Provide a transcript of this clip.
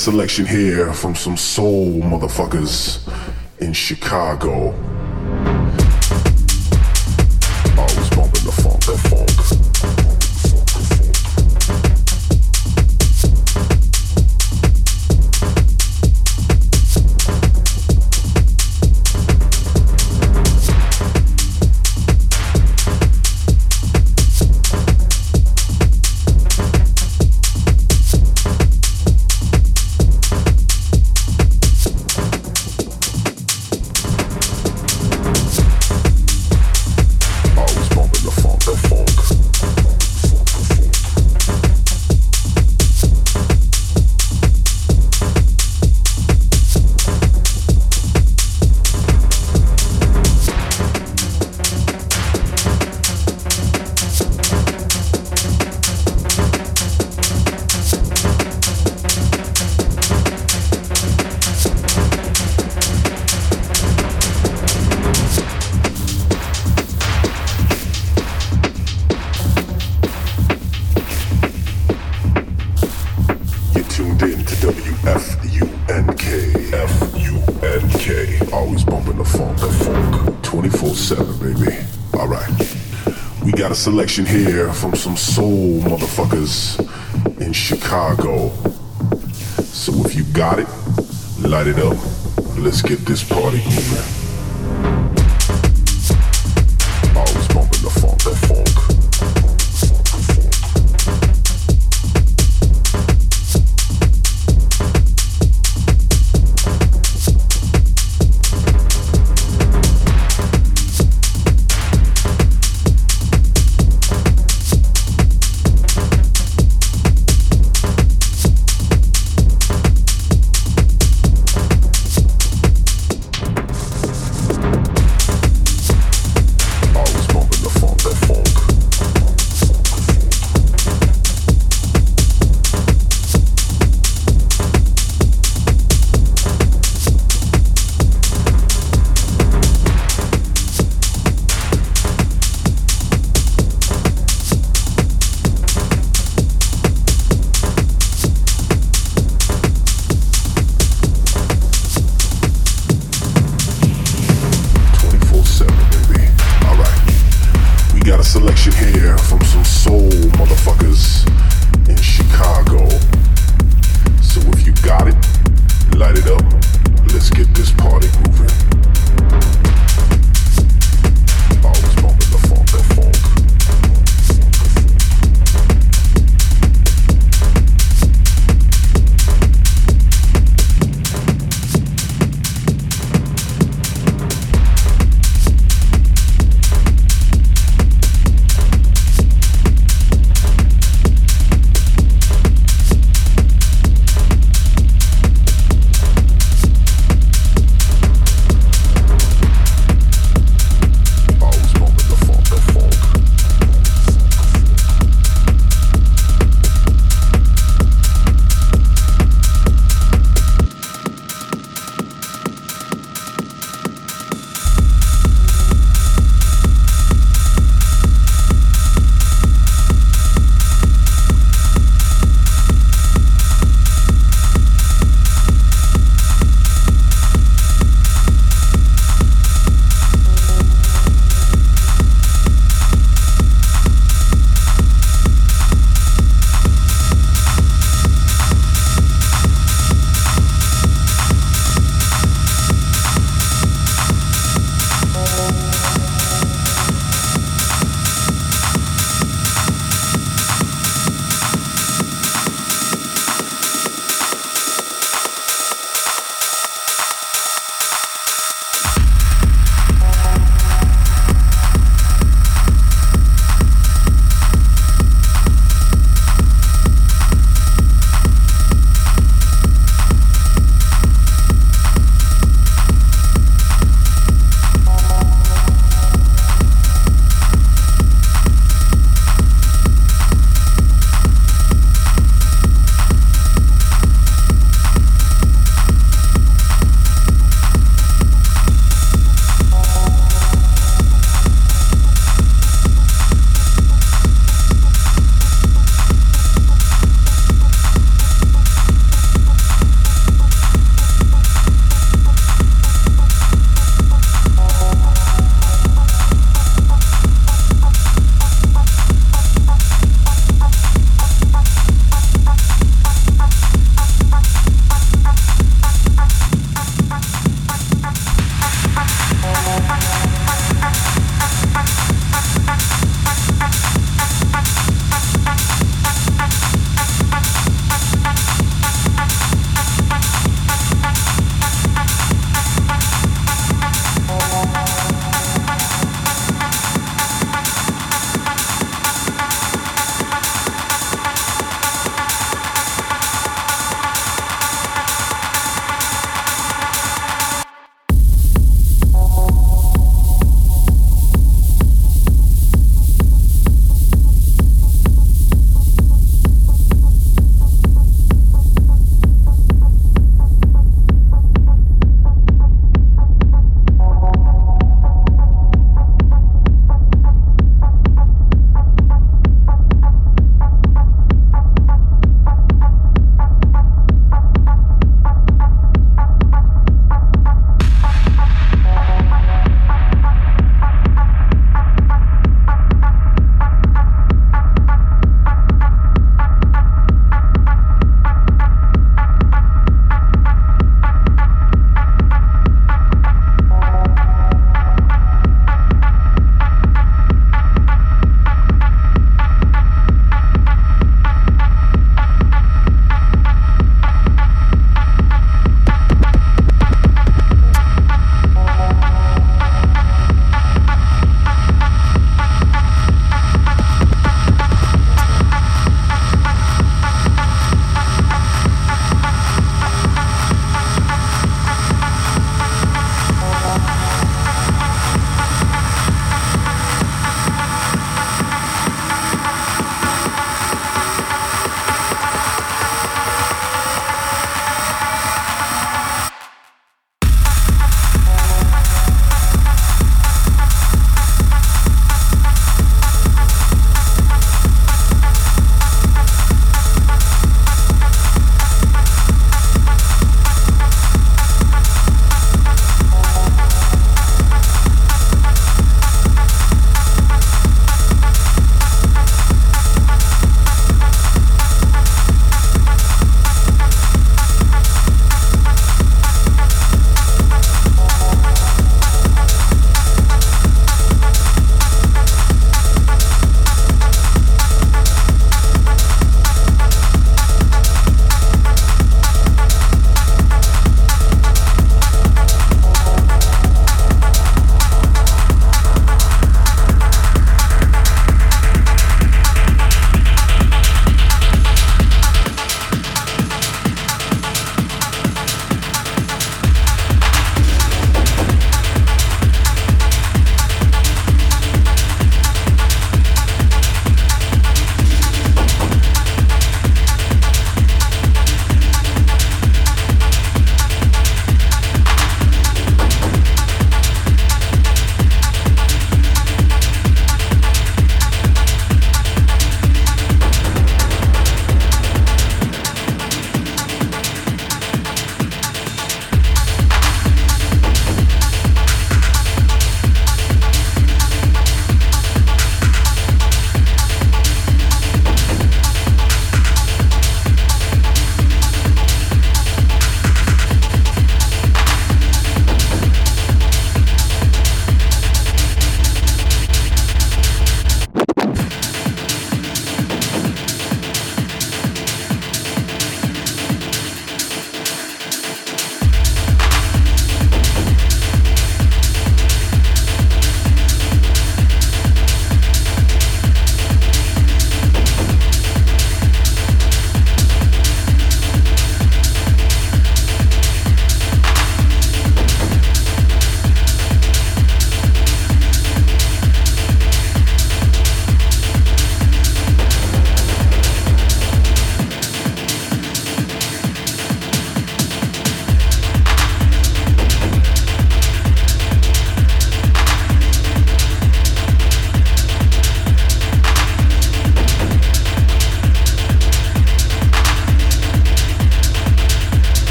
selection here from some soul motherfuckers in Chicago. selection here from some soul motherfuckers in Chicago. So if you got it, light it up. Let's get this party moving.